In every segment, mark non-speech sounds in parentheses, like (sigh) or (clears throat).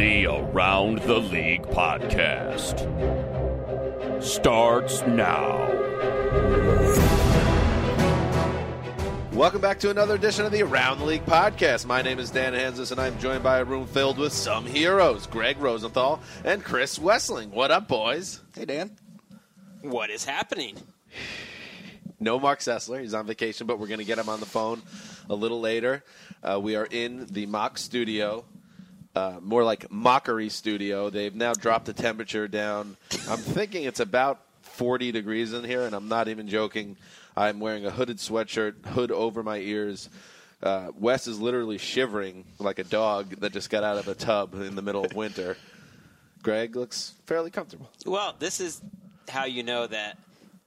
The Around the League podcast starts now. Welcome back to another edition of the Around the League podcast. My name is Dan Hanzus, and I'm joined by a room filled with some heroes Gregg Rosenthal and Chris Wesseling. What up, boys? Hey, Dan. What is happening? No Marc Sessler. He's on vacation, but we're going to get him on the phone a little later. Uh, we are in the mock studio, uh, more like mockery studio. They've now dropped the temperature down. I'm thinking it's about 40 degrees in here, and I'm not even joking. I'm wearing a hooded sweatshirt, hood over my ears. Uh, Wes is literally shivering like a dog that just got out of a tub in the middle of winter. (laughs) Greg looks fairly comfortable. Well, this is how you know that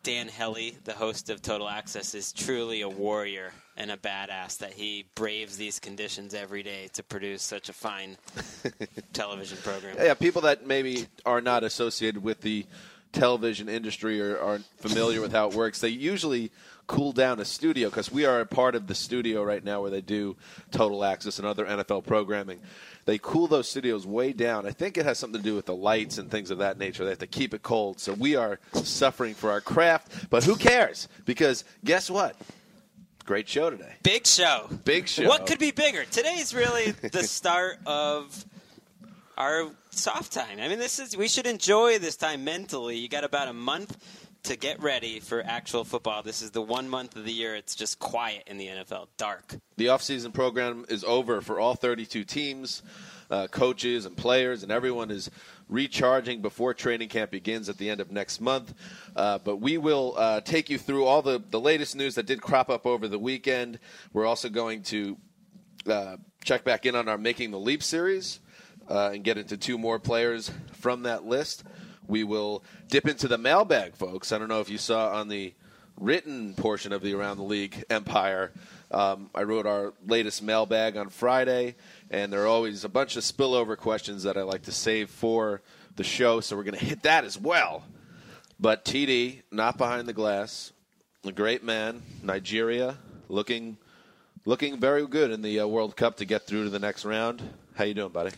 Dan Hellie, the host of Total Access, is truly a warrior and a badass. That he braves these conditions every day to produce such a fine (laughs) television program. Yeah, people that maybe are not associated with the television industry or aren't familiar with how it works, they usually cool down a studio because we are a part of the studio right now where they do Total Access and other NFL programming. They cool those studios way down. I think it has something to do with the lights and things of that nature. They have to keep it cold. So we are suffering for our craft, but who cares? Because guess what? Great show today. Big show. Big show. What could be bigger? Today's really the (laughs) start of our soft time. I mean, this is we should enjoy this time mentally. You got about a month to get ready for actual football. This is the one month of the year it's just quiet in the NFL, dark. The offseason program is over for all 32 teams, uh, coaches and players, and everyone is recharging before training camp begins at the end of next month. Uh, but we will uh, take you through all the, the latest news that did crop up over the weekend. We're also going to uh, check back in on our Making the Leap series uh, and get into two more players from that list. We will dip into the mailbag, folks. I don't know if you saw on the written portion of the Around the League Empire. Um, I wrote our latest mailbag on Friday, and there are always a bunch of spillover questions that I like to save for the show, so we're going to hit that as well. But TD, not behind the glass, a great man, Nigeria, looking looking very good in the uh, World Cup to get through to the next round. How you doing, buddy?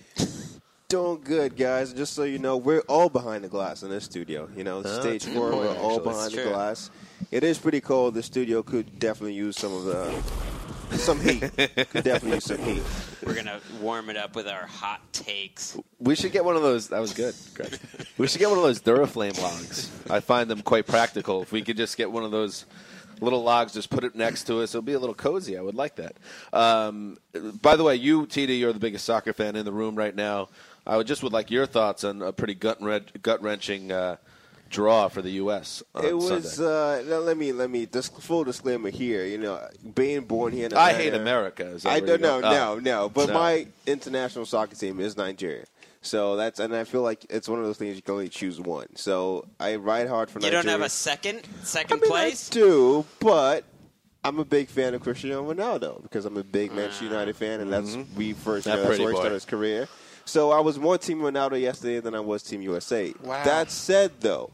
Doing good, guys. Just so you know, we're all behind the glass in this studio. You know, Oh, stage four, point, we're all actually. behind the glass. It is pretty cold. The studio could definitely use some of the some heat. (laughs) could definitely use some heat. We're gonna warm it up with our hot takes. We should get one of those. That was good, Greg. (laughs) we should get one of those Duraflame logs. I find them quite practical. If we could just get one of those little logs, just put it next to us, it'll be a little cozy. I would like that. Um, by the way, you, TD, you're the biggest soccer fan in the room right now. I would just would like your thoughts on a pretty gut gut wrenching uh, draw for the U.S. On It was. Uh, now let me let me. This full disclaimer here. You know, being born here in I hate America. Is I don't know, no, Oh. no. But No. my international soccer team is Nigeria. So that's and I feel like it's one of those things you can only choose one. So I ride hard for You Nigeria. don't have a second I second mean, place. I do, but I'm a big fan of Cristiano Ronaldo because I'm a big Manchester ah. United fan, and that's mm-hmm. we first. You That know, that's where he started his career. So I was more Team Ronaldo yesterday than I was Team USA. Wow. That said, though,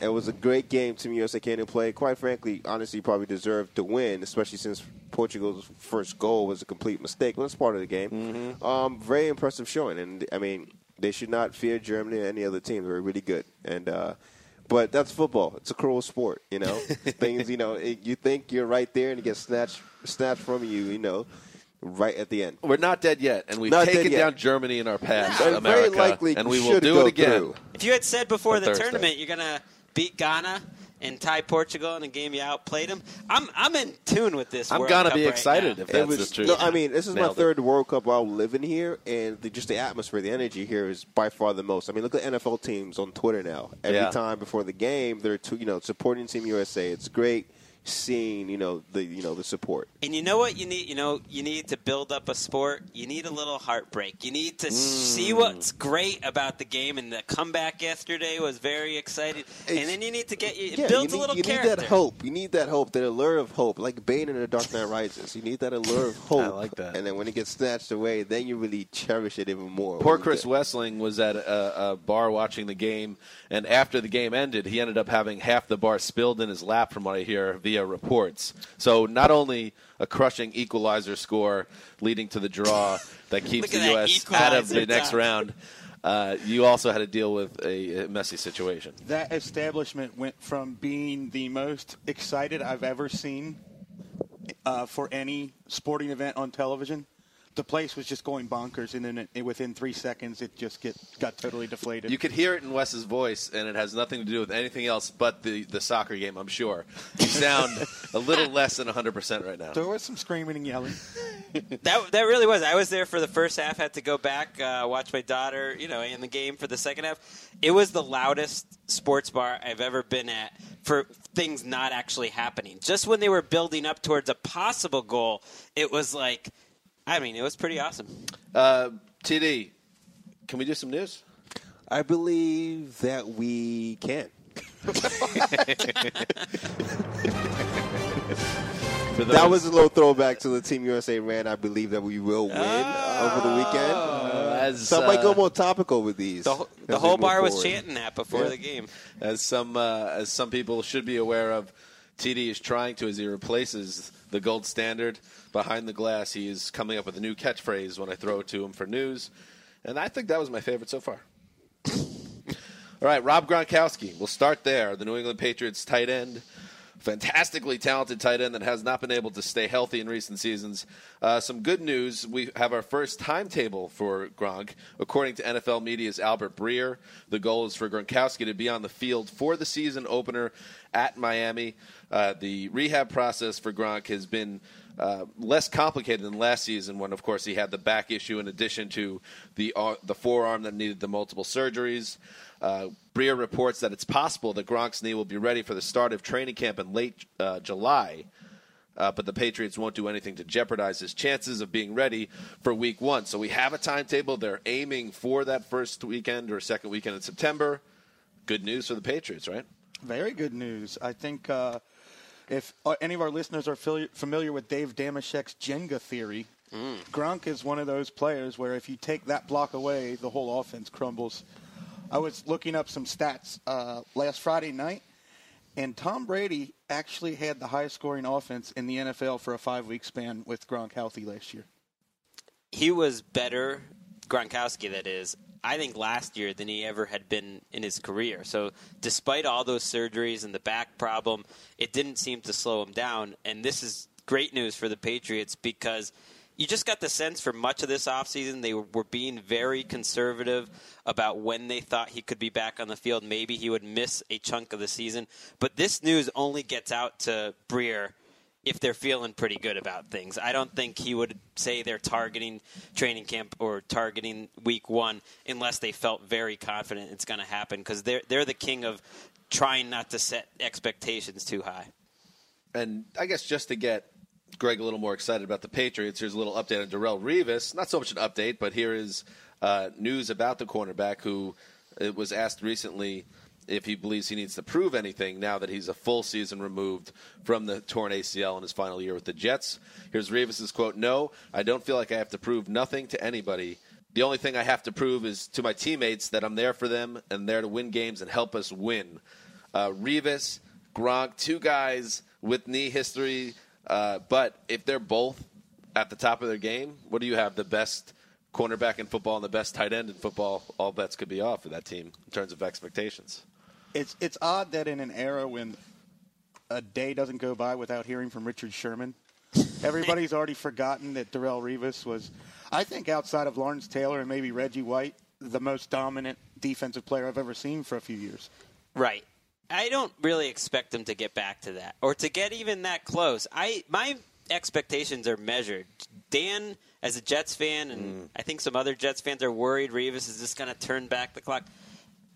it was a great game. Team USA came to play. Quite frankly, honestly, probably deserved to win, especially since Portugal's first goal was a complete mistake. But that's part of the game. Mm-hmm. Um, very impressive showing, and I mean, they should not fear Germany or any other team. They're really good, and. Uh, but that's football. It's a cruel sport, you know. (laughs) Things, you know, it, you think you're right there, and it gets snatched snatched from you, you know, right at the end. We're not dead yet, and we've Not taken down Germany in our past, And very America, likely and we will do it again. through. If you had said before the Thursday. tournament you're gonna beat Ghana and tie Portugal in a game you outplayed them, I'm I'm in tune with this. I'm World gonna Cup be right excited now. if that's it was, the truth. No, I mean, this is my Nailed it. third World Cup while living here, and the, just the atmosphere, the energy here is by far the most. I mean, look at NFL teams on Twitter now. Every Yeah. time before the game, they're to, you know supporting Team USA. It's great seeing you know the you know the support. And you know what you need? You know you need to build up a sport. You need a little heartbreak. You need to Mm. see what's great about the game. And the comeback yesterday was very exciting. It's- and then you need to get you. It Yeah, builds you need, a little you character. need that hope. You need that hope, that allure of hope, like Bane in The Dark Knight Rises. You need that allure of (laughs) hope. I like that. And then when it gets snatched away, then you really cherish it even more. Poor Chris get- Wessling was at a, a bar watching the game, and after the game ended, he ended up having half the bar spilled in his lap, from what I hear via reports. So not only a crushing equalizer score leading to the draw that (laughs) keeps the that U.S. out of the next round, uh, you also had to deal with a, a messy situation. That establishment went from being the most excited I've ever seen uh, for any sporting event on television. The place was just going bonkers, and then it, within three seconds, it just get got totally deflated. You could hear it in Wes's voice, and it has nothing to do with anything else but the, the soccer game, I'm sure. You sound a little less than 100% right now. there was some screaming and yelling. (laughs) That that really was. I was there for the first half. Had to go back, uh, watch my daughter, you know, in the game for the second half. It was the loudest sports bar I've ever been at for things not actually happening. Just when they were building up towards a possible goal, it was like, I mean, it was pretty awesome. Uh, TD, can we do some news? I believe that we can. (laughs) For That was a little throwback to the Team USA rant. I believe that we will win over the weekend. Oh, as, so I might go uh, more topical with these. The, the whole move bar was chanting that before Yeah. the game. as some uh, as some people should be aware of. TD is trying to as he replaces the gold standard behind the glass. He is coming up with a new catchphrase when I throw it to him for news, and I think that was my favorite so far. (laughs) All right, Rob Gronkowski. We'll start there. The New England Patriots tight end, fantastically talented tight end that has not been able to stay healthy in recent seasons. Uh, some good news. We have our first timetable for Gronk. According to NFL Media's Albert Breer, the goal is for Gronkowski to be on the field for the season opener at Miami. Uh, the rehab process for Gronk has been uh, less complicated than last season, when of course he had the back issue in addition to the uh, the forearm that needed the multiple surgeries. Uh, Breer reports that it's possible that Gronk's knee will be ready for the start of training camp in late uh, July. Uh, but the Patriots won't do anything to jeopardize his chances of being ready for week one. So we have a timetable. They're aiming for that first weekend or second weekend in September. Good news for the Patriots, right? Very good news. I think uh, if uh, any of our listeners are familiar with Dave Dameshek's Jenga theory, Gronk is one of those players where if you take that block away, the whole offense crumbles. I was looking up some stats uh, last Friday night, and Tom Brady actually had the highest scoring offense in the NFL for a five week span with Gronk healthy last year. he was better, Gronkowski, that is, I think last year than he ever had been in his career. So, despite all those surgeries and the back problem, it didn't seem to slow him down. And this is great news for the Patriots because you just got the sense for much of this offseason they were being very conservative about when they thought he could be back on the field. Maybe he would miss a chunk of the season. But this news only gets out to Breer if they're feeling pretty good about things. I don't think he would say they're targeting training camp or targeting week one unless they felt very confident it's going to happen because they're they're the king of trying not to set expectations too high. And I guess just to get Greg a little more excited about the Patriots, here's a little update on Darrelle Revis. Not so much an update, but here is uh, news about the cornerback who uh, was asked recently if he believes he needs to prove anything now that he's a full season removed from the torn ACL in his final year with the Jets. Here's Revis's quote: "No, I don't feel like I have to prove nothing to anybody." The only thing I have to prove is to my teammates that I'm there for them and there to win games and help us win. Uh, Revis, Gronk, two guys with knee history, uh, but if they're both at the top of their game, what do you have? The best cornerback in football and the best tight end in football. All bets could be off for that team in terms of expectations. It's it's odd that in an era when a day doesn't go by without hearing from Richard Sherman, everybody's already forgotten that Darrelle Revis was, I think, outside of Lawrence Taylor and maybe Reggie White, the most dominant defensive player I've ever seen for a few years. Right. I don't really expect them to get back to that or to get even that close. I my expectations are measured. Dan, as a Jets fan, and mm. I think some other Jets fans are worried Revis is just going to turn back the clock.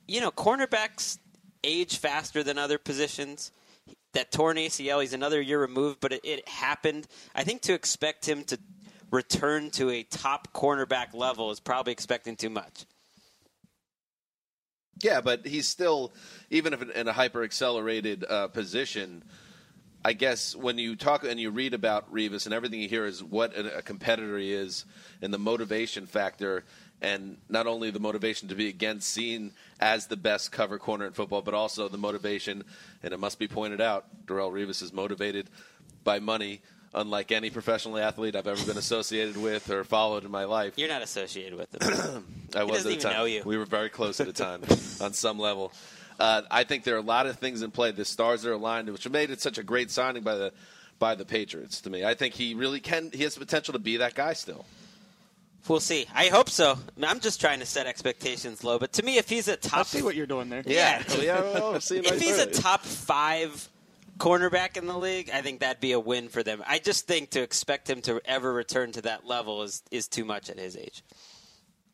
You know, cornerbacks age faster than other positions. That torn ACL, he's another year removed, but it, it happened. I think to expect him to return to a top cornerback level is probably expecting too much. Yeah, but he's still, even if in a hyper accelerated uh, position, I guess when you talk and you read about Revis and everything you hear is what a, competitor he is and the motivation factor, and not only the motivation to be again seen as the best cover corner in football, but also the motivation, and it must be pointed out, Darrelle Revis is motivated by money. Unlike any professional athlete I've ever been associated with or followed in my life, You're not associated with him. (clears throat) I He was at the time. know you. We were very close at the time (laughs) on some level. Uh, I think there are a lot of things in play. The stars are aligned, which made it such a great signing by the by the Patriots. To me, I think he really can. He has the potential to be that guy still. We'll see. I hope so. I'm just trying to set expectations low. But to me, if he's a top, I see what you're doing there. Yeah. yeah. Oh, well, see if he's a top five cornerback in the league, I think that'd be a win for them. I just think to expect him to ever return to that level is is too much at his age.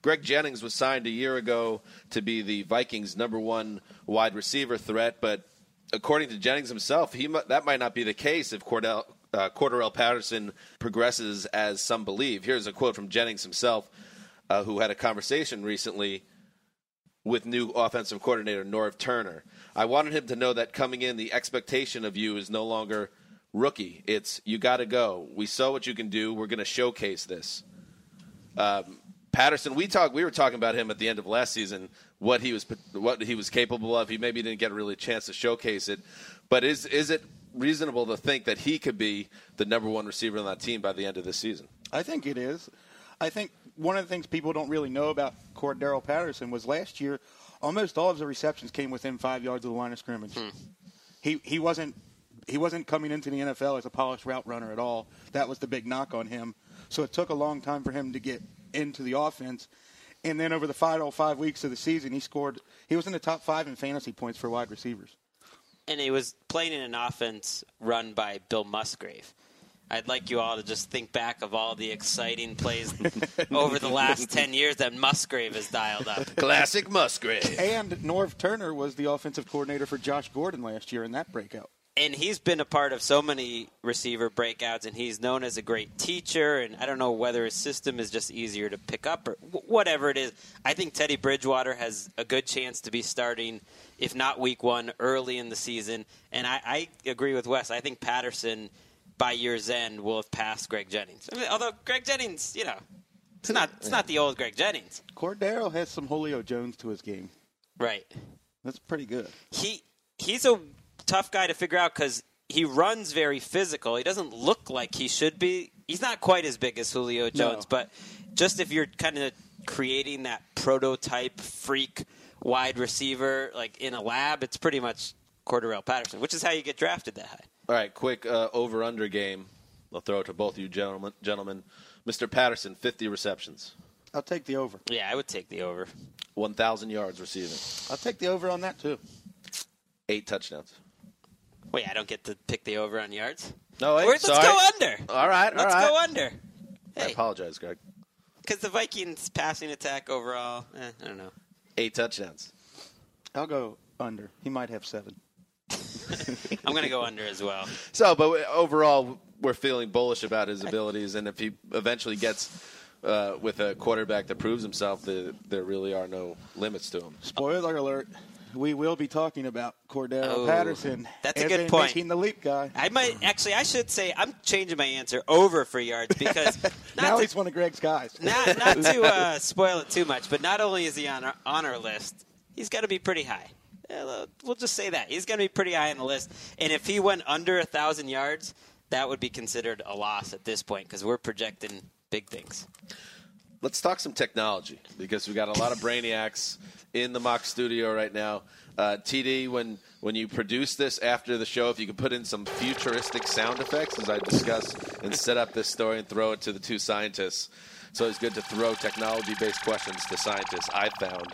Greg Jennings was signed a year ago to be the Vikings' number one wide receiver threat, but according to Jennings himself, he that might not be the case if Cordell, uh, Patterson progresses as some believe. Here's a quote from Jennings himself, uh, who had a conversation recently with new offensive coordinator Norv Turner. I wanted him to know that coming in, the expectation of you is no longer rookie. It's you got to go. We saw what you can do. We're going to showcase this. Um, Patterson, we talked. We were talking about him at the end of last season. What he was, what he was capable of. He maybe didn't get a really a chance to showcase it, but is is it reasonable to think that he could be the number one receiver on that team by the end of this season? I think it is. I think one of the things people don't really know about Cordarrelle Patterson was last year, almost all of the receptions came within five yards of the line of scrimmage. Hmm. He he wasn't he wasn't coming into the NFL as a polished route runner at all. That was the big knock on him. So it took a long time for him to get into the offense. And then over the final five weeks of the season, he scored. He was in the top five in fantasy points for wide receivers. And he was playing in an offense run by Bill Musgrave. I'd like you all to just think back of all the exciting plays (laughs) over the last 10 years that Musgrave has dialed up. Classic Musgrave. And Norv Turner was the offensive coordinator for Josh Gordon last year in that breakout. And he's been a part of so many receiver breakouts, and he's known as a great teacher. And I don't know whether his system is just easier to pick up or wh- whatever it is. I think Teddy Bridgewater has a good chance to be starting, if not week one, early in the season. And I, I agree with Wes. I think Patterson, by year's end, will have passed Greg Jennings. I mean, although Greg Jennings, you know, it's not it's not the old Greg Jennings, Cordarrelle has some Julio Jones to his game. right? That's pretty good. he he's a tough guy to figure out because he runs very physical. He doesn't look like he should be. He's not quite as big as Julio Jones, but just if you're kind of creating that prototype freak wide receiver like in a lab, it's pretty much Cordarrelle Patterson, which is how you get drafted that high. All right, quick uh, over under game. I'll throw it to both of you gentlemen. Gentlemen, Mr. Patterson, 50 receptions, I'll take the over. Yeah, I would take the over. 1,000 yards receiving, I'll take the over on that too. eight touchdowns. Wait, I don't get to pick the over on yards. No, wait, Or let's sorry. go under. All right, all Let's right. go under. I apologize, Greg. because the Vikings' passing attack overall, eh, I don't know. Eight touchdowns. I'll go under. He might have seven. (laughs) I'm going to go under as well. So, but we- overall, we're feeling bullish about his abilities, and if he eventually gets uh, with a quarterback that proves himself, the, there really are no limits to him. Spoiler alert: we will be talking about Cordarrelle Oh, Patterson. that's a good point. Making the leap guy. I might actually. I should say I'm changing my answer over for yards because (laughs) now not to, he's one of Greg's guys. (laughs) not, not to (laughs) uh, spoil it too much, but not only is he on our, on our list, he's got to be pretty high. We'll just say that he's going to be pretty high on the list. And if he went under a thousand yards, that would be considered a loss at this point because we're projecting big things. Let's talk some technology because we've got a lot of brainiacs in the mock studio right now. Uh, TD, when when you produce this after the show, if you could put in some futuristic sound effects as I discuss and set up this story and throw it to the two scientists. So it's good to throw technology-based questions to scientists. I found.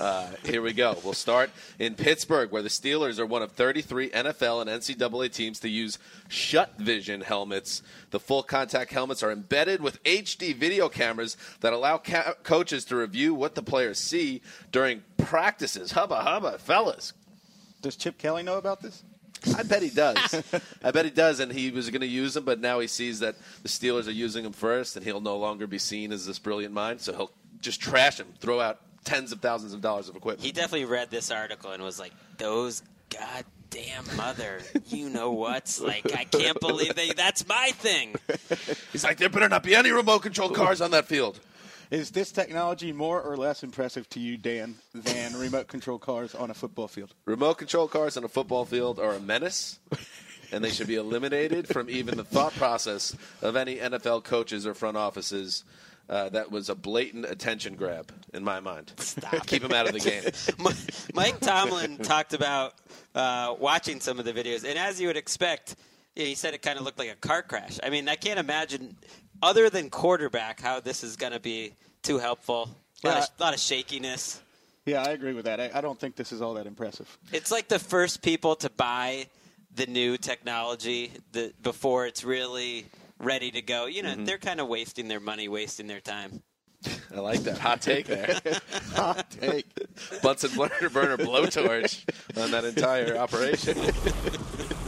Uh, here we go. We'll start in Pittsburgh, where the Steelers are one of 33 NFL and NCAA teams to use Shut Vision helmets. The full contact helmets are embedded with HD video cameras that allow ca- coaches to review what the players see during practices. Hubba hubba, fellas. Does Chip Kelly know about this? (laughs) I bet he does. I bet he does, and he was going to use them, but now he sees that the Steelers are using them first, and he'll no longer be seen as this brilliant mind, so he'll just trash them, throw out tens of thousands of dollars of equipment. He definitely read this article and was like, "Those goddamn mother, you know what? Like, I can't believe they. That's my thing." (laughs) He's like, there better not be any remote control cars on that field. Is this technology more or less impressive to you, Dan, than remote control cars on a football field? Remote control cars on a football field are a menace, and they should be eliminated from even the thought process of any NFL coaches or front offices. Uh, that was a blatant attention grab in my mind. Stop. Keep him out of the game. (laughs) Mike Tomlin talked about uh, watching some of the videos, and as you would expect, he said it kind of looked like a car crash. I mean, I can't imagine, other than quarterback, how this is going to be too helpful. A lot, of, lot of shakiness. Yeah, I agree with that. I, I don't think this is all that impressive. It's like the first people to buy the new technology the, before it's really ready to go. You know, Mm-hmm. they're kind of wasting their money, wasting their time. I like that hot take there. (laughs) Hot take. Bunsen burner burner blowtorch on that entire operation. (laughs)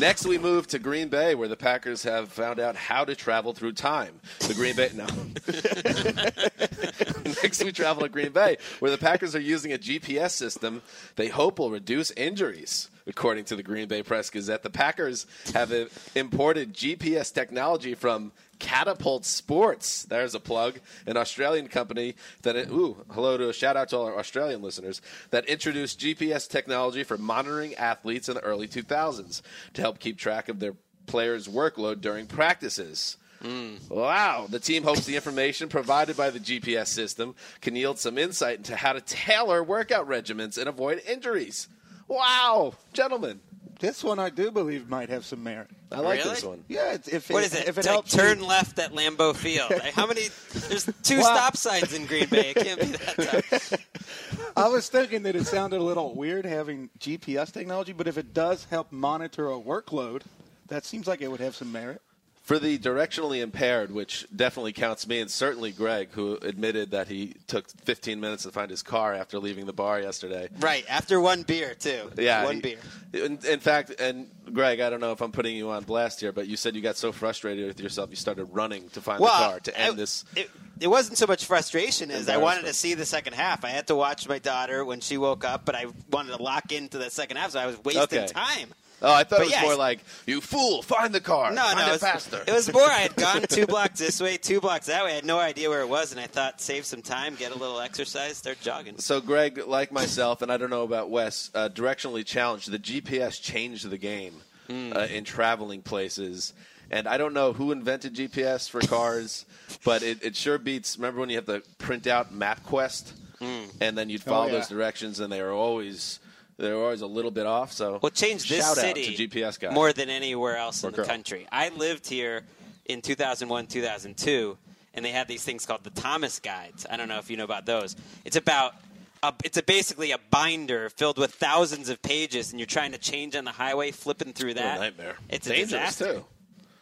Next, we move to Green Bay, where the Packers have found out how to travel through time. The Green Bay, no. (laughs) Next, we travel to Green Bay, where the Packers are using a GPS system they hope will reduce injuries. According to the Green Bay Press Gazette, the Packers have uh, imported GPS technology from Catapult Sports. There's a plug, an Australian company that ooh, hello to a shout out to all our Australian listeners that introduced GPS technology for monitoring athletes in the early 2000s to help keep track of their players' workload during practices. Hmm. Wow. The team hopes the information provided by the GPS system can yield some insight into how to tailor workout regimens and avoid injuries. Wow, gentlemen. This one I do believe might have some merit. I like Really? this one. Yeah, it's, if What it, is it? If it Like, helps turn you- left at Lambeau Field. Like, how many? There's two Wow. stop signs in Green Bay. It can't be that tough. (laughs) I was thinking that it sounded a little weird having GPS technology, but if it does help monitor a workload, that seems like it would have some merit. For the directionally impaired, which definitely counts me, and certainly Greg, who admitted that he took 15 minutes to find his car after leaving the bar yesterday. Right after one beer too. Yeah, one he- beer. In, in fact, and Greg, I don't know if I'm putting you on blast here, but you said you got so frustrated with yourself, you started running to find Well, the car to end I- this. It, it wasn't so much frustration as I wanted to see the second half. I had to watch my daughter when she woke up, but I wanted to lock into the second half, so I was wasting Okay. time. Oh, I thought But it was yeah, more like, "You fool! Find the car. No, find no, it it was, faster." it was more. I had (laughs) gone two blocks this way, two blocks that way. I had no idea where it was, and I thought save some time, get a little exercise, start jogging. So, Greg, like myself, and I don't know about Wes, uh, directionally challenged, the GPS changed the game Hmm. uh, in traveling places. And I don't know who invented GPS for cars, but it, it sure beats. Remember when you have to print out MapQuest, Hmm. and then you'd follow Oh, yeah. those directions, and they are always they were always a little bit off. So, Well, change this shout city out to GPS guys. more than anywhere else Or in the girl. country. I lived here in 2001, 2002, and they had these things called the Thomas Guides. I don't know if you know about those. It's about a, it's a basically a binder filled with thousands of pages, and you're trying to change on the highway, flipping through that. nightmare. It's a dangerous disaster. too.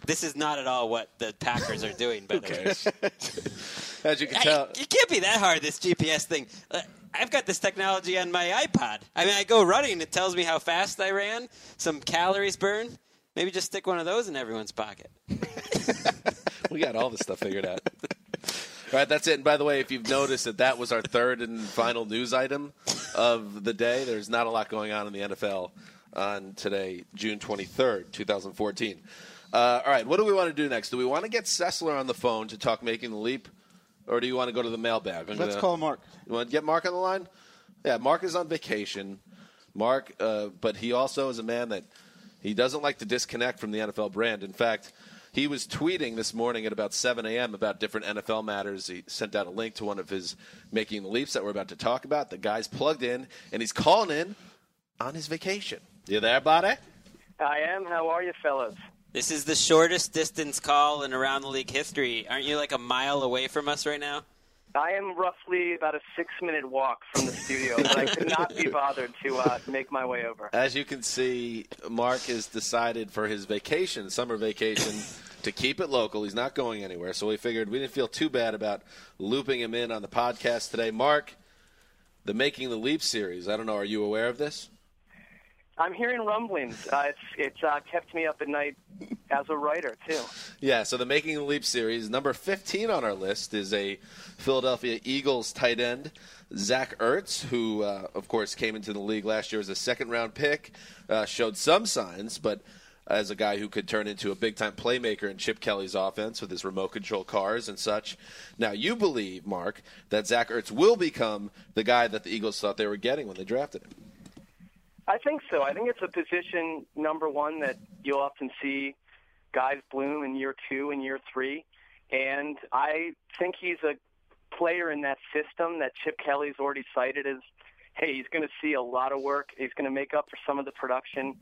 This is not at all what the Packers are doing. By the way, (laughs) As you can tell, it can't be that hard. This GPS thing. Uh, I've got this technology on my iPod. I mean, I go running. It tells me how fast I ran, some calories burned. Maybe just stick one of those in everyone's pocket. (laughs) we got all this stuff figured out. All right, that's it. And by the way, if you've noticed that that was our third and final news item of the day. There's not a lot going on in the NFL on today, June 23rd, 2014. Uh, all right, what do we want to do next? Do we want to get Sessler on the phone to talk making the leap, or do you want to go to the mailbag? I'm Let's gonna- call Mark. You want to get Mark on the line? Yeah, Mark is on vacation. Mark, uh, but he also is a man that he doesn't like to disconnect from the NFL brand. In fact, he was tweeting this morning at about 7 a.m. about different NFL matters. He sent out a link to one of his making the leaps that we're about to talk about. The guy's plugged in, and he's calling in on his vacation. You there, buddy? I am. How are you, fellas? This is the shortest distance call in around the league history. Aren't you like a mile away from us right now? I am roughly about a six-minute walk from the studio, but I could not be bothered to uh, make my way over. As you can see, Mark has decided for his vacation, summer vacation, to keep it local. He's not going anywhere, so we figured we didn't feel too bad about looping him in on the podcast today. Mark, the Making the Leap series. I don't know. Are you aware of this? I'm hearing rumblings. Uh, it's it's uh, kept me up at night as a writer too. Yeah, so the Making the Leap series, number 15 on our list, is a Philadelphia Eagles tight end, Zach Ertz, who, uh, of course, came into the league last year as a second round pick, uh, showed some signs, but as a guy who could turn into a big time playmaker in Chip Kelly's offense with his remote control cars and such. Now, you believe, Mark, that Zach Ertz will become the guy that the Eagles thought they were getting when they drafted him. I think so. I think it's a position number one that you'll often see guys bloom in year two and year three, and I think he's a player in that system that Chip Kelly's already cited as, hey, he's going to see a lot of work. He's going to make up for some of the production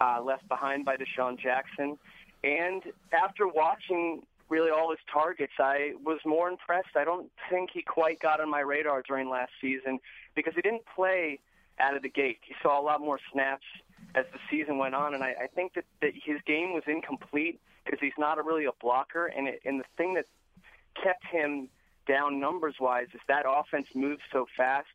uh, left behind by DeSean Jackson, and after watching really all his targets, I was more impressed. I don't think he quite got on my radar during last season because he didn't play out of the gate. He saw a lot more snaps as the season went on, and I, I think that, that his game was incomplete because he's not a, really a blocker. And, it, and the thing that kept him down numbers wise is that offense moves so fast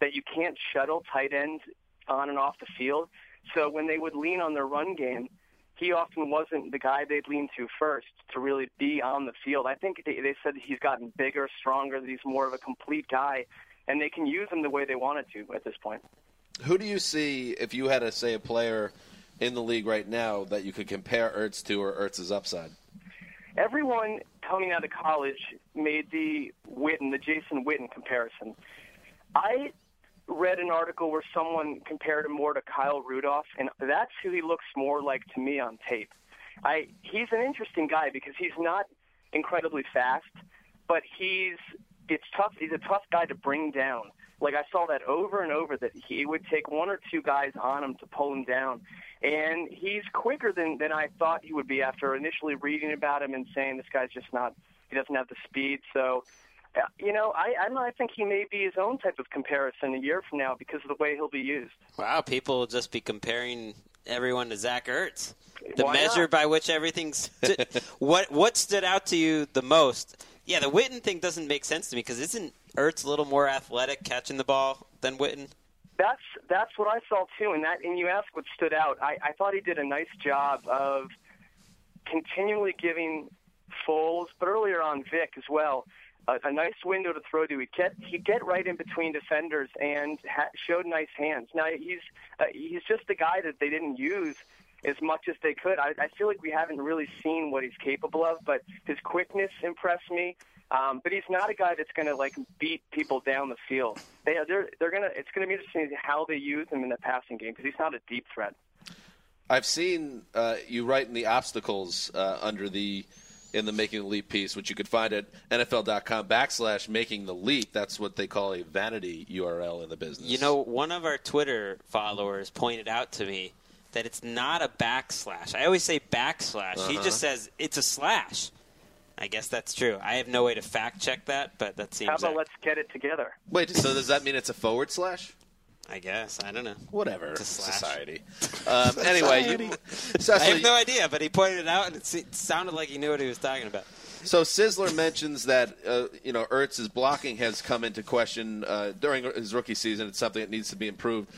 that you can't shuttle tight ends on and off the field. So when they would lean on their run game, he often wasn't the guy they'd lean to first to really be on the field. I think they, they said he's gotten bigger, stronger, that he's more of a complete guy, and they can use him the way they wanted to at this point. Who do you see if you had to say a player in the league right now that you could compare Ertz to or Ertz's upside? Everyone coming out of college made the Witten, the Jason Witten comparison. I read an article where someone compared him more to Kyle Rudolph, and that's who he looks more like to me on tape. I he's an interesting guy because he's not incredibly fast, but he's it's tough. He's a tough guy to bring down. Like I saw that over and over that he would take one or two guys on him to pull him down, and he's quicker than than I thought he would be after initially reading about him and saying this guy's just not he doesn't have the speed. So, uh, you know, I I, know, I think he may be his own type of comparison a year from now because of the way he'll be used. Wow, people will just be comparing everyone to Zach Ertz. The Why measure not? by which everything's. st- (laughs) what what stood out to you the most? Yeah, the Witten thing doesn't make sense to me because isn't Ertz a little more athletic catching the ball than Witten? That's that's what I saw too, and that and you asked what stood out. I, I thought he did a nice job of continually giving Foles, but earlier on Vic as well, a, a nice window to throw to. He'd get he'd get right in between defenders and ha- showed nice hands. Now he's uh, he's just a guy that they didn't use as much as they could. I, I feel like we haven't really seen what he's capable of, but his quickness impressed me. Um, but he's not a guy that's going to like beat people down the field. They they're they're gonna it's going to be interesting how they use him in the passing game because he's not a deep threat. I've seen uh, you write in the obstacles uh, under the in the making the leap piece, which you could find at NFL.com backslash making the leap. That's what they call a vanity URL in the business. You know, one of our Twitter followers pointed out to me that it's not a backslash. I always say backslash. He Uh-huh. just says it's a slash. I guess that's true. I have no way to fact check that, but that seems. How about ac- let's get it together? Wait, so does that mean it's a forward slash? I guess I don't know. Whatever. It's a slash. Society. Um, (laughs) anyway, you, I Cecily, have no idea, but he pointed it out, and it, it sounded like he knew what he was talking about. So Sessler mentions that uh, you know Ertz's blocking has come into question uh, during his rookie season. It's something that needs to be improved.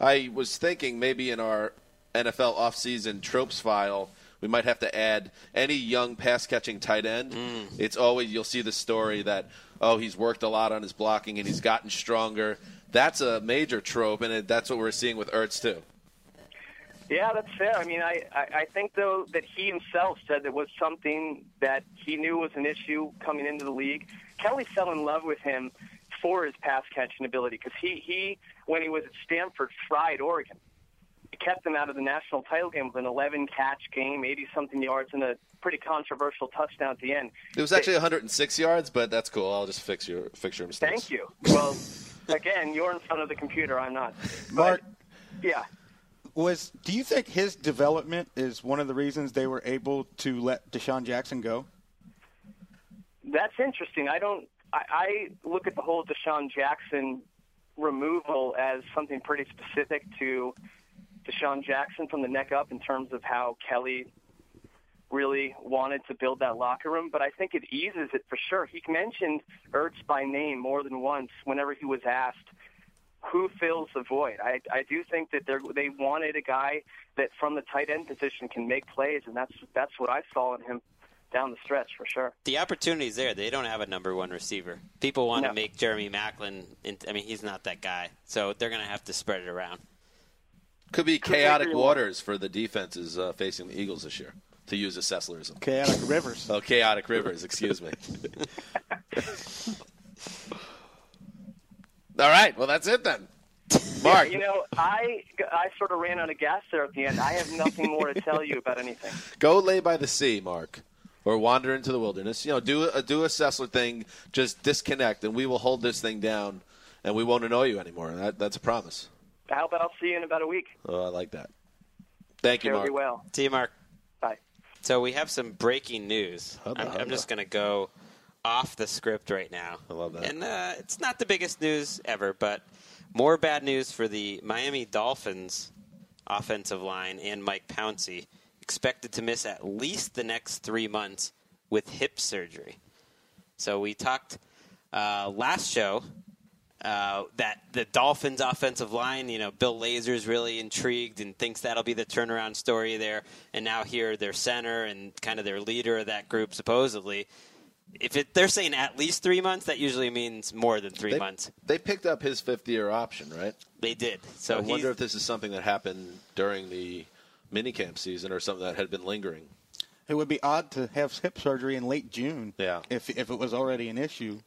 I was thinking maybe in our NFL offseason tropes file we might have to add any young pass catching tight end. Mm. It's always you'll see the story that oh he's worked a lot on his blocking and he's gotten stronger. that's a major trope, and that's what we're seeing with Ertz too. Yeah, that's fair. I mean, I, I, I think, though, that he himself said it was something that he knew was an issue coming into the league. Kelly fell in love with him for his pass catching ability because he, he, when he was at Stanford, fried Oregon. He kept them out of the national title game with an 11 catch game, 80 something yards, and a pretty controversial touchdown at the end. It was actually 106 yards, but that's cool. I'll just fix your fix your mistakes. Thank you. Well, (laughs) again, you're in front of the computer. I'm not. Mark, Yeah. was do you think his development is one of the reasons they were able to let DeSean Jackson go? That's interesting. I don't. I, I look at the whole DeSean Jackson removal as something pretty specific to DeSean Jackson from the neck up in terms of how Kelly really wanted to build that locker room. But I think it eases it for sure. He mentioned Ertz by name more than once whenever he was asked who fills the void. I, I do think that they they wanted a guy that from the tight end position can make plays, and that's that's what I saw in him down the stretch for sure. The opportunity's there. They don't have a number one receiver. People want No. to make Jeremy Maclin. I mean, he's not that guy. So they're going to have to spread it around. Could be chaotic agree more. waters for the defenses uh, facing the Eagles this year, to use a Sesslerism. Chaotic Rivers. Oh, chaotic rivers. Excuse me. (laughs) All right. Well, that's it then. Mark, You know, I I sort of ran out of gas there at the end. I have nothing more to tell you about anything. (laughs) go lay by the sea, Mark, or wander into the wilderness. You know, do a do a Sessler thing. Just disconnect, and we will hold this thing down, and we won't annoy you anymore. That, that's a promise. How about I'll see you in about a week? Oh, I like that. Thank you, Fare Mark. thee well. See you, Mark. Bye. So we have some breaking news. Hubba, I'm, I'm just going to go off the script right now. I love that. And uh, it's not the biggest news ever, but more bad news for the Miami Dolphins offensive line and Mike Pouncey, expected to miss at least the next three months with hip surgery. So we talked uh, last show uh, that the Dolphins' offensive line, you know, Bill Lazor's really intrigued and thinks that'll be the turnaround story there. And now here, their center and kind of their leader of that group, supposedly. If it, they're saying at least three months, that usually means more than three They, months. they picked up his fifth year option, right? They did. So I wonder if this is something that happened during the minicamp season or something that had been lingering. It would be odd to have hip surgery in late June. Yeah. If if it was already an issue,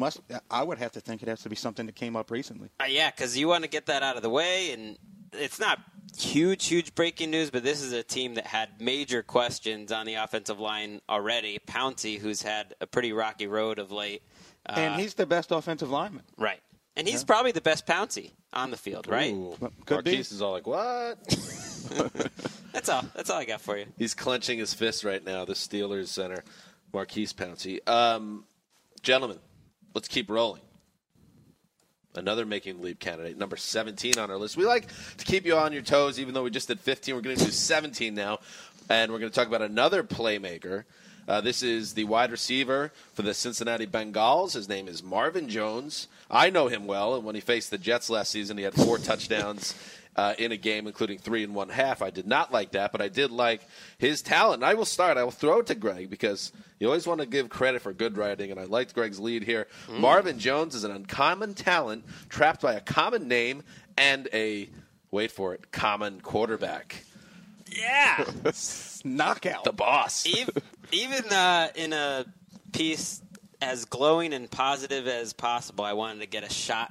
must I would have to think it has to be something that came up recently. Uh, yeah, because you want to get that out of the way, and it's not huge, huge breaking news, but this is a team that had major questions on the offensive line already. Pouncey, who's had a pretty rocky road of late, uh, and he's the best offensive lineman. right, and he's probably the best Pouncey on the field, right? Ooh. Could be. Maurkice is all like, "What?" (laughs) That's all. That's all I got for you. He's clenching his fist right now. The Steelers center, Maurkice Pouncey. Um, gentlemen, let's keep rolling. Another making leap candidate, number 17 on our list. We like to keep you on your toes, even though we just did 15. We're going to do 17 now, and we're going to talk about another playmaker. Uh, this is the wide receiver for the Cincinnati Bengals. His name is Marvin Jones. I know him well, and when he faced the Jets last season, he had four (laughs) touchdowns uh, in a game, including three and one half. I did not like that, but I did like his talent. And I will start. I will throw it to Greg because you always want to give credit for good writing, and I liked Greg's lead here. Marvin Jones is an uncommon talent trapped by a common name and a wait for it common quarterback. Yeah. (laughs) Knockout. The boss. even even uh, in a piece as glowing and positive as possible, I wanted to get a shot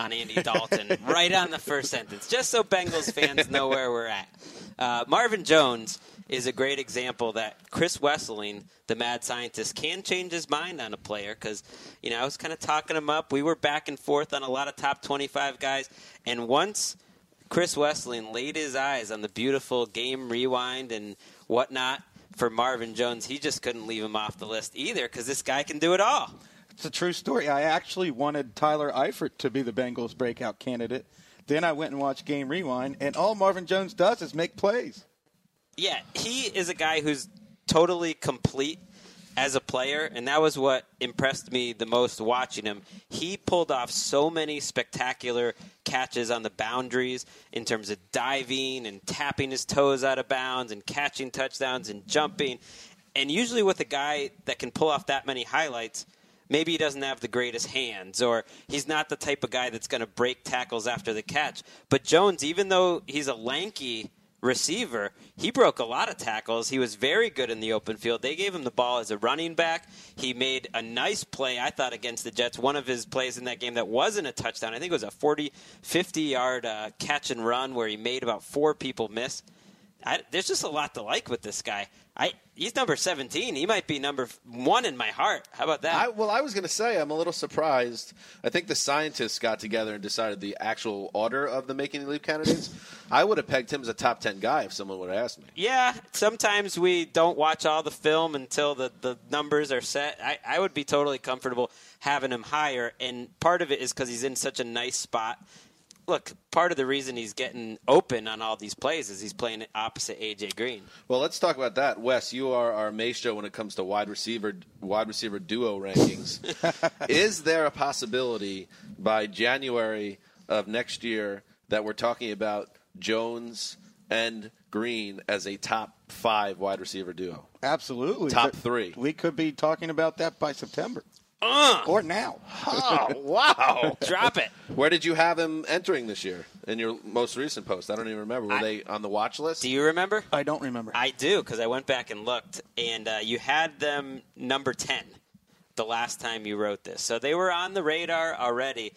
on Andy Dalton right on the first sentence, just so Bengals fans know where we're at. Uh, Marvin Jones is a great example that Chris Wesseling, the mad scientist, can change his mind on a player because, you know, I was kind of talking him up. We were back and forth on a lot of top 25 guys. And once Chris Wesseling laid his eyes on the beautiful game rewind and whatnot for Marvin Jones, he just couldn't leave him off the list either because this guy can do it all. It's a true story. I actually wanted Tyler Eifert to be the Bengals breakout candidate. Then I went and watched Game Rewind, and all Marvin Jones does is make plays. Yeah, he is a guy who's totally complete as a player, and that was what impressed me the most watching him. He pulled off so many spectacular catches on the boundaries in terms of diving and tapping his toes out of bounds and catching touchdowns and jumping. And usually, with a guy that can pull off that many highlights, maybe he doesn't have the greatest hands, or he's not the type of guy that's going to break tackles after the catch. But Jones, even though he's a lanky receiver, he broke a lot of tackles. He was very good in the open field. They gave him the ball as a running back. He made a nice play, I thought, against the Jets. One of his plays in that game that wasn't a touchdown. I think it was a 40, 50 yard uh, catch and run where he made about four people miss. I, there's just a lot to like with this guy. I he's number 17. He might be number one in my heart. How about that? I, well, I was going to say I'm a little surprised. I think the scientists got together and decided the actual order of the making the leap candidates. I would have pegged him as a top ten guy if someone would have asked me. Yeah, sometimes we don't watch all the film until the, the numbers are set. I, I would be totally comfortable having him higher, and part of it is because he's in such a nice spot. Look, part of the reason he's getting open on all these plays is he's playing opposite AJ Green. Well, let's talk about that. Wes, you are our maestro when it comes to wide receiver wide receiver duo rankings. (laughs) is there a possibility by January of next year that we're talking about Jones and Green as a top five wide receiver duo? Absolutely. Top three. We could be talking about that by September. Uh, or now. Oh, wow. (laughs) Drop it. Where did you have him entering this year in your most recent post? I don't even remember. Were I- they on the watch list? Do you remember? I don't remember. I do because I went back and looked, and uh, you had them number ten the last time you wrote this, so they were on the radar already.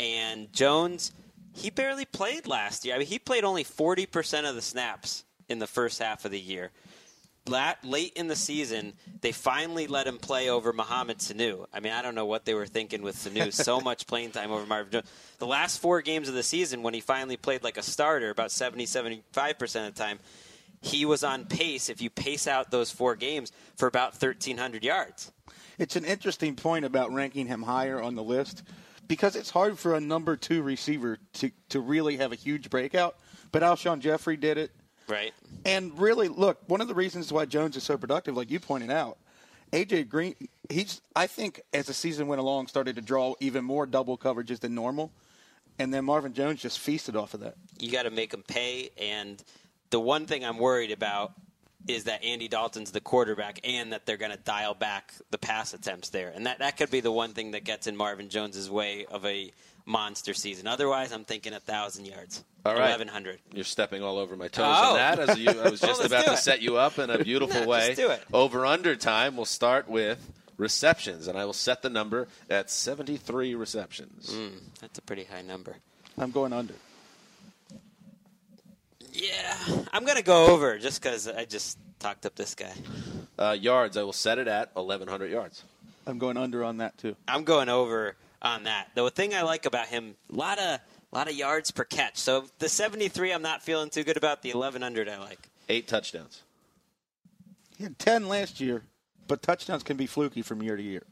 And Jones, he barely played last year. I mean, he played only forty percent of the snaps in the first half of the year. La- late in the season, they finally let him play over Mohamed Sanu. I mean, I don't know what they were thinking with Sanu. (laughs) So much playing time over Marvin Jones. The last four games of the season, when he finally played like a starter, about 70, 75% of the time, he was on pace, if you pace out those four games, for about 1,300 yards. It's an interesting point about ranking him higher on the list because it's hard for a number two receiver to, to really have a huge breakout. But Alshon Jeffery did it. Right. And really, look, one of the reasons why Jones is so productive, like you pointed out, AJ Green, he's, I think, as the season went along, started to draw even more double coverages than normal. And then Marvin Jones just feasted off of that. You got to make him pay. And the one thing I'm worried about is that Andy Dalton's the quarterback and that they're going to dial back the pass attempts there. And that, that could be the one thing that gets in Marvin Jones's way of a monster season. Otherwise, I'm thinking a 1,000 yards. All right. 1,100. You're stepping all over my toes Oh. on that. As you, I was (laughs) just let's about to set you up in a (laughs) beautiful Yeah, way. just do it. Over under time, we'll start with receptions, and I will set the number at 73 receptions. Mm, that's a pretty high number. I'm going under. Yeah, I'm going to go over just because I just talked up this guy. Uh, yards, I will set it at 1,100 yards. I'm going under on that, too. I'm going over on that. The thing I like about him, a lot of lot of yards per catch. So the 73, I'm not feeling too good about. The 1100, I like. Eight touchdowns. He had 10 last year, but touchdowns can be fluky from year to year.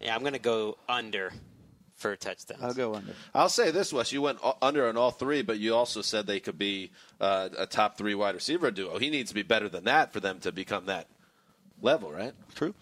Yeah, I'm going to go under for touchdowns. I'll go under. I'll say this, Wes. You went under on all three, but you also said they could be uh, a top three wide receiver duo. He needs to be better than that for them to become that level, right? True.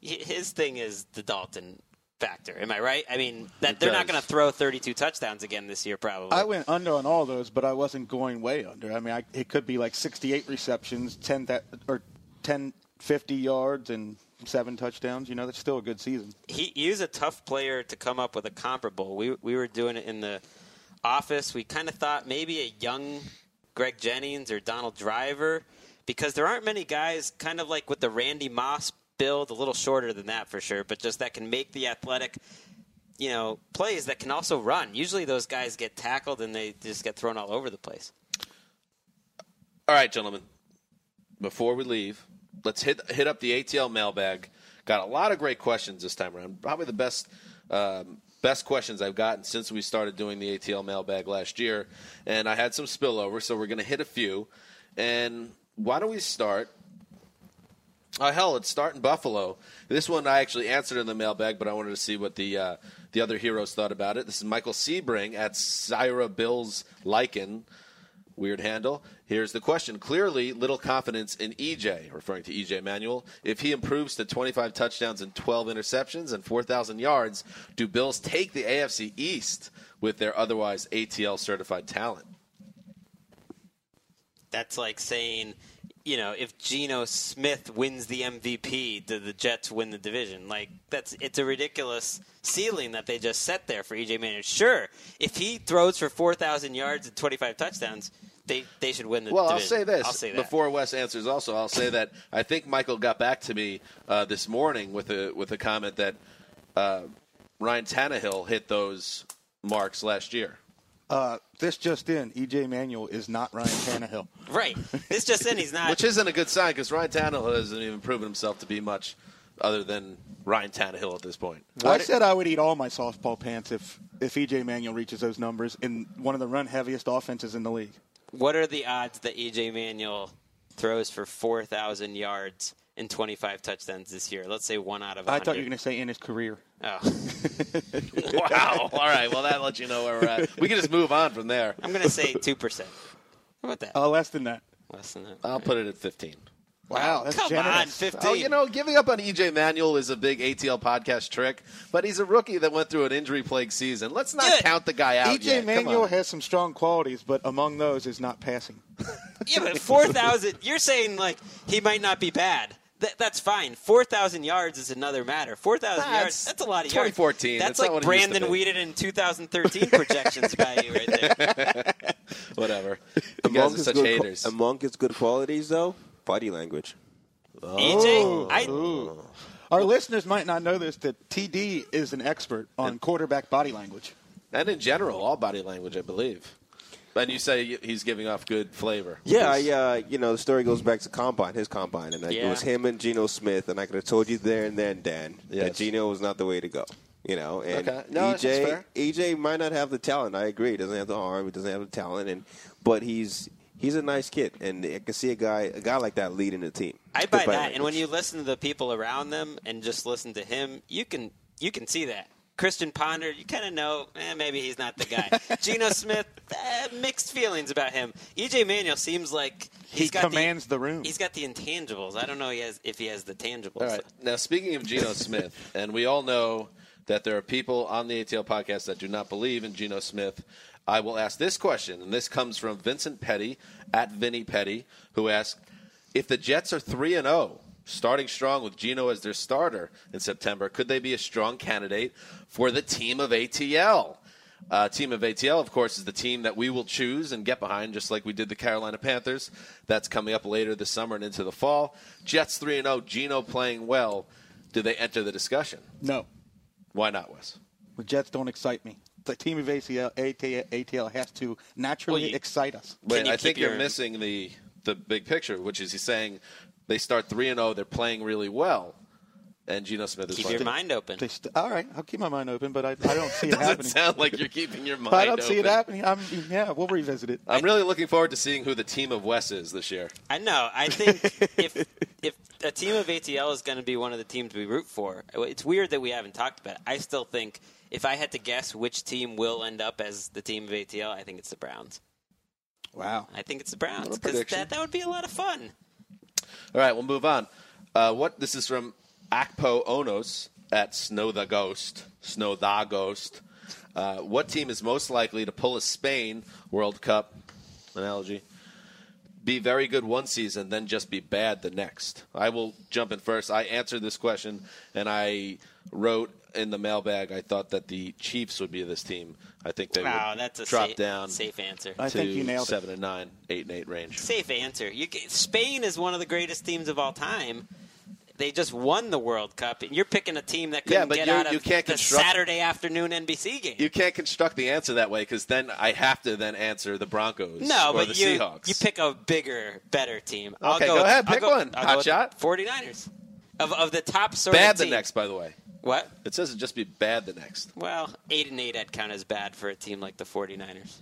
His thing is the Dalton factor. Am I right? I mean, that they're not going to throw 32 touchdowns again this year, probably. I went under on all those, but I wasn't going way under. I mean, I, it could be like 68 receptions, 10 that or 10 50 yards and seven touchdowns. You know, that's still a good season. he, was a tough player to come up with a comparable. We we were doing it in the office. We kind of thought maybe a young Greg Jennings or Donald Driver, because there aren't many guys kind of like with the Randy Moss build, a little shorter than that for sure, but just that can make the athletic. You know, plays that can also run. Usually, those guys get tackled and they just get thrown all over the place. All right, gentlemen. Before we leave, let's hit hit up the ATL mailbag. Got a lot of great questions this time around. Probably the best um, best questions I've gotten since we started doing the ATL mailbag last year. And I had some spillover, so we're going to hit a few. And why don't we start? Oh hell, let's start in Buffalo. This one I actually answered in the mailbag, but I wanted to see what the uh, the other heroes thought about it. This is Michael Sebring at Syra Bills Lycan. Weird handle. Here's the question. Clearly, little confidence in EJ, referring to EJ Manuel. If he improves to 25 touchdowns and 12 interceptions and 4,000 yards, do Bills take the AFC East with their otherwise ATL certified talent? That's like saying you know, if Geno Smith wins the MVP, do the Jets win the division? Like that's it's a ridiculous ceiling that they just set there for EJ Manuel. Sure, if he throws for four thousand yards and twenty five touchdowns, they they should win the division. Well, I'll say this I'll say that. before Wes answers. Also, I'll say that I think Michael got back to me uh, this morning with a with a comment that uh, Ryan Tannehill hit those marks last year. Uh, this just in: EJ Manuel is not Ryan Tannehill. (laughs) Right. This just in, he's not. Which isn't a good sign because Ryan Tannehill hasn't even proven himself to be much other than Ryan Tannehill at this point. I said I would eat all my softball pants if if EJ Manuel reaches those numbers in one of the run heaviest offenses in the league. What are the odds that EJ Manuel throws for 4,000 yards and 25 touchdowns this year? Let's say one out of 100. I thought you were going to say in his career. Oh. (laughs) wow. All right. Well, that lets you know where we're at. We can just move on from there. I'm going to say 2%. How about that? Uh, less than that. Less than that. I'll put it at 15. Wow, that's Come generous. on, 15. Oh, you know, giving up on EJ Manuel is a big ATL podcast trick, but he's a rookie that went through an injury plagued season. Let's not Good. count the guy out. EJ yet. Come Manuel has some strong qualities, but among those is not passing. (laughs) Yeah, but 4,000, you're saying, like, he might not be bad. Th- that's fine. 4,000 yards is another matter. 4,000 yards—that's a lot of yards. 2014. That's It's not like what it used to Brandon be. Weeden in 2013 projections value right there. (laughs) (laughs) Whatever. You guys Among are such good, haters. among his good qualities, though, body language. EJ, oh. I, Our listeners might not know this that TD is an expert on quarterback body language. and in general, all body language, I believe. And you say he's giving off good flavor. Yeah, I, uh, you know, the story goes back to combine, his combine, and I, it was him and Geno Smith, and I could have told you there and then, Dan, Yes. that Geno was not the way to go. You know, and Okay. No, EJ. EJ might not have the talent. I agree. He doesn't have the arm. He doesn't have the talent, and but he's he's a nice kid, and I can see a guy a guy like that leading the team. I buy body that. And when you listen to the people around them and just listen to him, you can you can see that. Christian Ponder, you kind of know, eh, maybe he's not the guy. (laughs) Geno Smith, eh, mixed feelings about him. EJ Manuel seems like he's He got commands the room. He's got the intangibles. I don't know he has, if he has the tangibles. All right. Now, speaking of Geno Smith, and we all know that there are people on the ATL podcast that do not believe in Geno Smith. I will ask this question, and this comes from Vincent Petty at Vinny Petty, who asked if the Jets are three and zero, starting strong with Geno as their starter in September, could they be a strong candidate for the team of ATL? Uh, team of ATL, of course, is the team that we will choose and get behind, just like we did the Carolina Panthers. That's coming up later this summer and into the fall. Jets 3 0, Geno playing well. Do they enter the discussion? No, Why not, Wes? the Jets don't excite me. The team of ACL, ATL, ATL has to naturally Well, you- excite us. Wait, I keep think you're missing the, the big picture, which is he's saying they start 3 and 0, they're playing really well, and Geno Smith is Keep playing. your mind open. They st- all right, I'll keep my mind open, but I, I don't see it (laughs) Doesn't happening. sound like you're keeping your (laughs) mind I don't see it happening. I'm, yeah, we'll revisit it. I'm really looking forward to seeing who the team of Wes is this year. I know. I think (laughs) if if a team of ATL is going to be one of the teams we root for, it's weird that we haven't talked about it. I still think if I had to guess which team will end up as the team of ATL, I think it's the Browns. Wow. I think it's the Browns because that, that would be a lot of fun. All right, we'll move on. Uh, what this is from Akpo Onos at Snow the Ghost. Snow the Ghost. Uh, what team is most likely to pull a Spain World Cup analogy? Be very good one season, then just be bad the next. I will jump in first. I answered this question, and I wrote in the mailbag. I thought that the Chiefs would be this team. I think they Wow, would that's a drop safe, down safe answer. I think you nailed it. seven and nine, eight and eight range. Safe answer. You, ca- Spain is one of the greatest teams of all time. They just won the World Cup, and you're picking a team that couldn't but get out of you can't the construct- Saturday afternoon NBC game. You can't construct the answer that way because then I have to then answer the Broncos No, or but the you Seahawks. you pick a bigger, better team. I'll Okay, go, go with- ahead, I'll pick go- one. I'll Hot go shot. 49ers. Of of the top sort bad of the next, by the way. What? It says it'd just be bad the next. Well, 8 and 8 I'd count as bad for a team like the 49ers.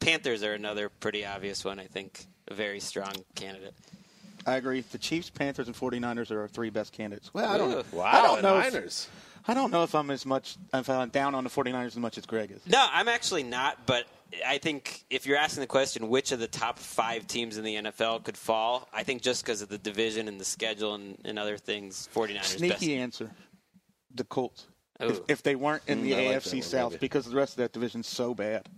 Panthers are another pretty obvious one, I think. A very strong candidate. I agree. The Chiefs, Panthers, and 49ers are our three best candidates. Well, I don't Ooh. know. Wow, I don't and know. If, Niners. I don't know if I'm as much if I'm down on the 49ers as much as Greg is. No, I'm actually not, but I think if you're asking the question which of the top five teams in the NFL could fall, I think just because of the division and the schedule and, and other things, 49ers Sneaky best. answer. The Colts. If, if they weren't in the Mm, I like AFC that one, South, maybe. because the rest of that division's so bad.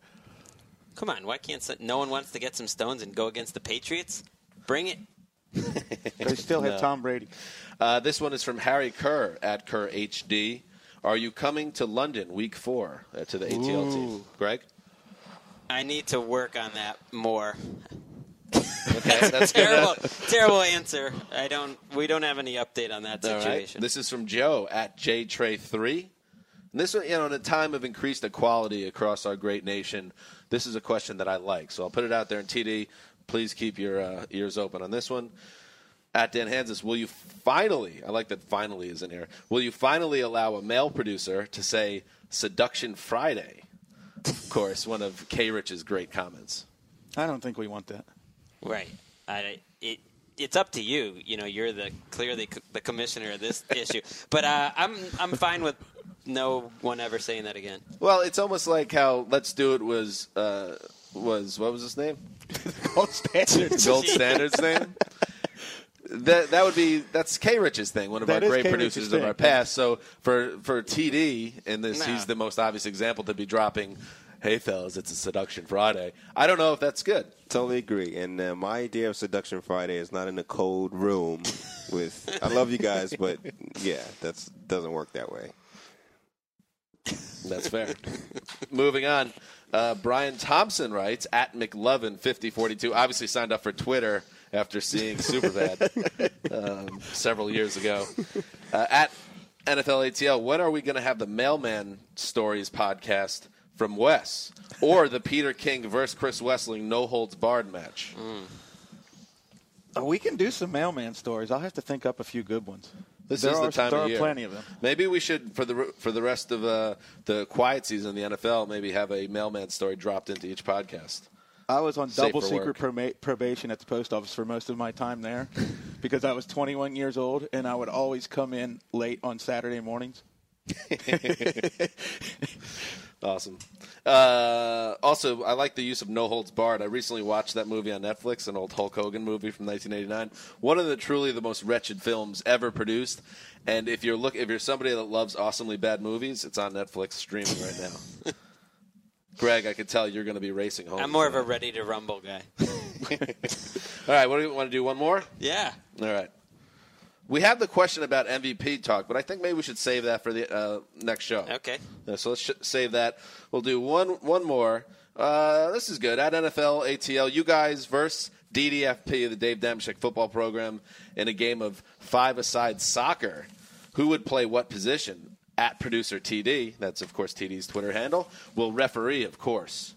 Come on, why can't no one wants to get some stones and go against the Patriots? Bring it. (laughs) They still have No. Tom Brady. Uh, this one is from Harry Kerr at Kerr HD. Are you coming to London week four uh, to the ATL team? Greg? I need to work on that more. Okay, that's (laughs) terrible, terrible answer. I don't. We don't have any update on that All right. situation. This is from Joe at JTray3. And this one, you know, in a time of increased equality across our great nation, this is a question that I like. So I'll put it out there in TD. Please keep your uh, ears open on this one. At Dan Hanzus, will you finally, I like that finally is in here, will you finally allow a male producer to say Seduction Friday? Of course, one of K Rich's great comments. I don't think we want that. Right. I, it, it's up to you. You know, you're the clearly c- the commissioner of this (laughs) issue. But uh, I'm I'm fine with no one ever saying that again. Well, it's almost like how Let's Do It was, uh, was what was his name? (laughs) Gold standards. (laughs) Gold Standards name. That that would be that's K Rich's thing, one of That our great K. producers Rich's of thing, our past. So for for TD in this, Nah. he's the most obvious example to be dropping. Hey fellas, it's a seduction Friday. I don't know if that's good. Totally agree. And uh, my idea of Seduction Friday is not in a cold room with. I love you guys, (laughs) but yeah, that's doesn't work that way. That's fair. Moving on, uh, Brian Thompson writes at McLovin fifty forty two. Obviously signed up for Twitter after seeing Superbad (laughs) um, several years ago. Uh, at NFL ATL, when are we going to have the Mailman Stories podcast from Wes or the Peter King versus Chris Wesseling no holds barred match? Uh, we can do some mailman stories. I'll have to think up a few good ones. This there is are, the time there of are year. plenty of them. Maybe we should for the for the rest of uh, the quiet season in the NFL. Maybe have a mailman story dropped into each podcast. I was on Safe double secret work. probation at the post office for most of my time there (laughs) because I was 21 years old and I would always come in late on Saturday mornings. (laughs) Awesome. Uh, also, I like the use of No Holds Barred. I recently watched that movie on Netflix, an old Hulk Hogan movie from 1989. One of the truly the most wretched films ever produced. And if you're look, if you're somebody that loves awesomely bad movies, it's on Netflix streaming right now. (laughs) Greg, I can tell you're going to be racing home. I'm more of a ready to rumble guy. (laughs) All right, what do you want to do? One more? Yeah. All right. We have the question about MVP talk, but I think maybe we should save that for the uh, next show. Okay. Uh, so let's sh- save that. We'll do one one more. Uh, this is good. At NFL ATL, you guys versus DDFP, the Dave Dameshek football program, in a game of five-a-side soccer. Who would play what position? At producer TD, that's of course TD's Twitter handle, will referee, of course.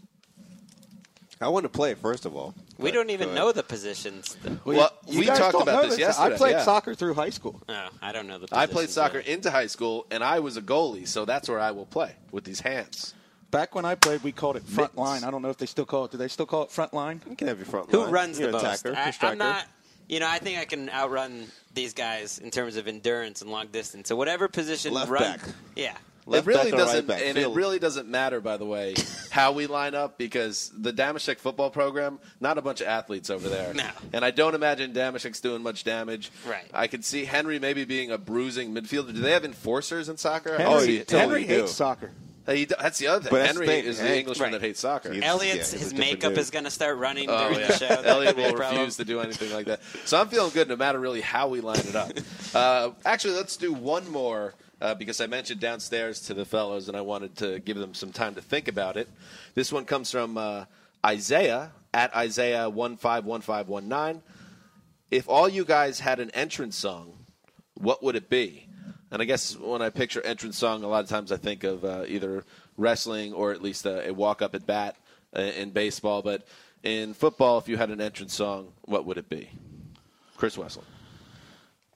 I want to play first of all. We don't even know the positions. Well, You we guys talked don't about know this yesterday. I played yeah. soccer through high school. Oh, I don't know the. I Positions played soccer really. into high school, and I was a goalie, so that's where I will play with these hands. Back when I played, we called it front Mitts. line. I don't know if they still call it. Do they still call it front line? You can have your front Who line. runs You're the an most? attacker, I, a striker. I'm not. You know, I think I can outrun these guys in terms of endurance and long distance. So whatever position Left run, back. yeah. Left it really back doesn't, back? and Field. it really doesn't matter, by the way, (laughs) how we line up because the Dameshek football program, not a bunch of athletes over there, No. and I don't imagine Dameshek's doing much damage. Right. I could see Henry maybe being a bruising midfielder. Do they have enforcers in soccer? I Henry, don't Oh, see you it. totally Henry do. hates soccer. He- that's the other thing. But that's the Henry thing, is the Hank- Englishman Right. that hates soccer. He's- Elliot's yeah, his makeup dude. is going to start running Oh, during yeah. the show. That (laughs) Elliot could be a will refuse to do anything like that. So I'm feeling good no matter really how we line it up. (laughs) Uh, actually, let's do one more uh, because I mentioned downstairs to the fellows and I wanted to give them some time to think about it. This one comes from uh, Isaiah at Isaiah one five one five one nine. If all you guys had an entrance song, what would it be? And I guess when I picture entrance song, a lot of times I think of uh, either wrestling or at least a, a walk up at bat uh, in baseball. But in football, if you had an entrance song, what would it be? Chris Wessel.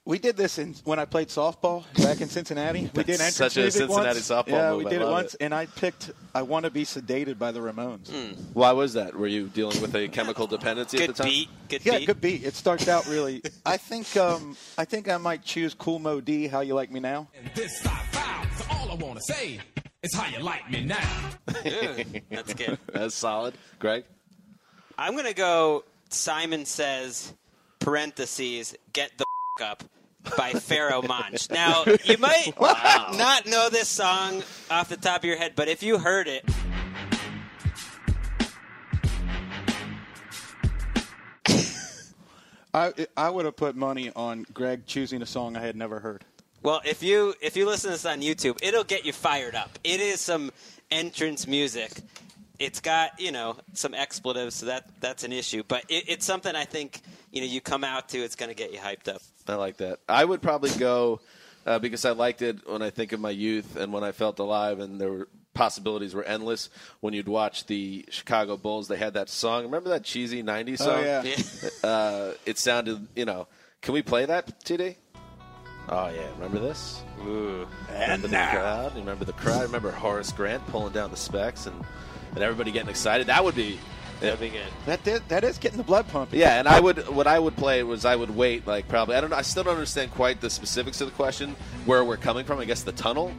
We did this in, when I played softball back in Cincinnati. We did entrance such a music Cincinnati once. softball Yeah, move. we I did it once, it. and I picked "I Want to Be Sedated" by the Ramones. Why was that? Were you dealing with a chemical dependency Good at the time? beat. Good Yeah, beat. good beat. It starts out really. I think um, I think I might choose Kool Moe Dee. How you like me now? And this five five, so all I wanna say is how you like me now. Ooh, that's good. (laughs) That's solid. Greg? I'm going to go Simon Says, parentheses, get the f- up by Pharoahe Monch. Now, (laughs) you might not know this song off the top of your head, but if you heard it, (laughs) I I would have put money on Greg choosing a song I had never heard. Well, if you if you listen to this on YouTube, it'll get you fired up. It is some entrance music. It's got you know some expletives, so that that's an issue. But it, it's something I think you know you come out to. It's going to get you hyped up. I like that. I would probably go uh, because I liked it when I think of my youth and when I felt alive, and there were possibilities were endless. When you'd watch the Chicago Bulls, they had that song. Remember that cheesy '90s song? Oh, yeah. (laughs) uh, it sounded, you know. Can we play that today? Oh yeah, remember this? Ooh. Remember the crowd? Remember the crowd? Remember Horace Grant pulling down the specs and and everybody getting excited? That would be That'd be good. That did, that is getting the blood pumping. yeah, and I would what I would play was I would wait like probably I don't know I still don't understand quite the specifics of the question where we're coming from. I guess the tunnel.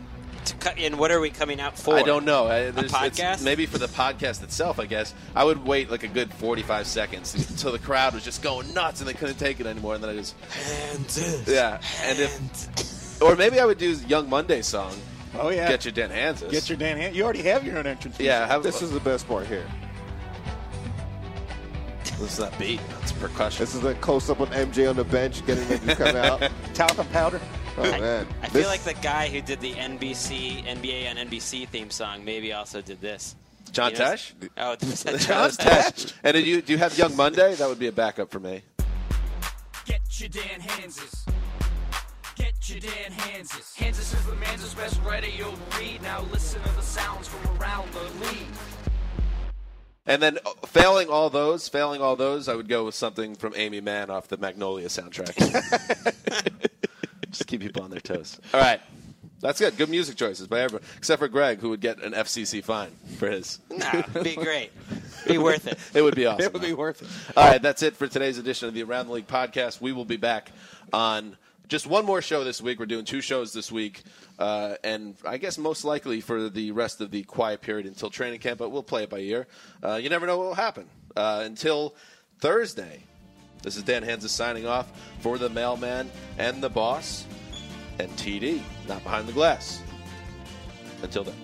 To cut, and what are we coming out for? I don't know. I, podcast? maybe for the podcast itself. I guess I would wait like a good 45 seconds until the crowd was just going nuts and they couldn't take it anymore, and then I just yeah. And if or maybe I would do Young Monday song. Oh yeah. Get your Dan hands. Get your Dan hand. You already have your own entrance. yeah. Have, This is the best part here. This is that beat. It's percussion. This is the close up on MJ on the bench, getting ready to come (laughs) out. talcum powder. Oh man, I feel like the guy who did the NBC NBA on NBC theme song maybe also did this. John You know- Tesh. Oh, (laughs) was that That (laughs) John was Tesh. And did you do you have Young Monday? That would be a backup for me. Get your Dan Hanses. Get your Dan Hanses. Hanses is the man's best radio read. Now listen to the sounds from around the league. And then uh, failing all those, failing all those, I would go with something from Aimee Mann off the Magnolia soundtrack. (laughs) Just keep people on their toes. All right. That's good. Good music choices by everyone, except for Greg, who would get an FCC fine for his. Nah, be great. Be worth it. It would be awesome. It would be worth it. All right, that's it for today's edition of the Around the League podcast. We will be back on just one more show this week. We're doing two shows this week, uh, and I guess most likely for the rest of the quiet period until training camp, but we'll play it by ear. Uh, you never know what will happen. Uh, until Thursday, this is Dan Hanzus signing off for the mailman and the boss and TD, not behind the glass. Until then.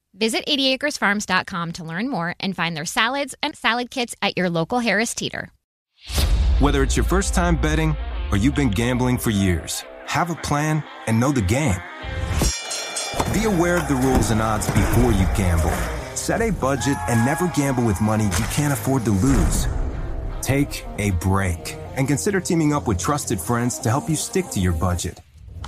Visit 80acresfarms.com to learn more and find their salads and salad kits at your local Harris Teeter. Whether it's your first time betting or you've been gambling for years, have a plan and know the game. Be aware of the rules and odds before you gamble. Set a budget and never gamble with money you can't afford to lose. Take a break and consider teaming up with trusted friends to help you stick to your budget.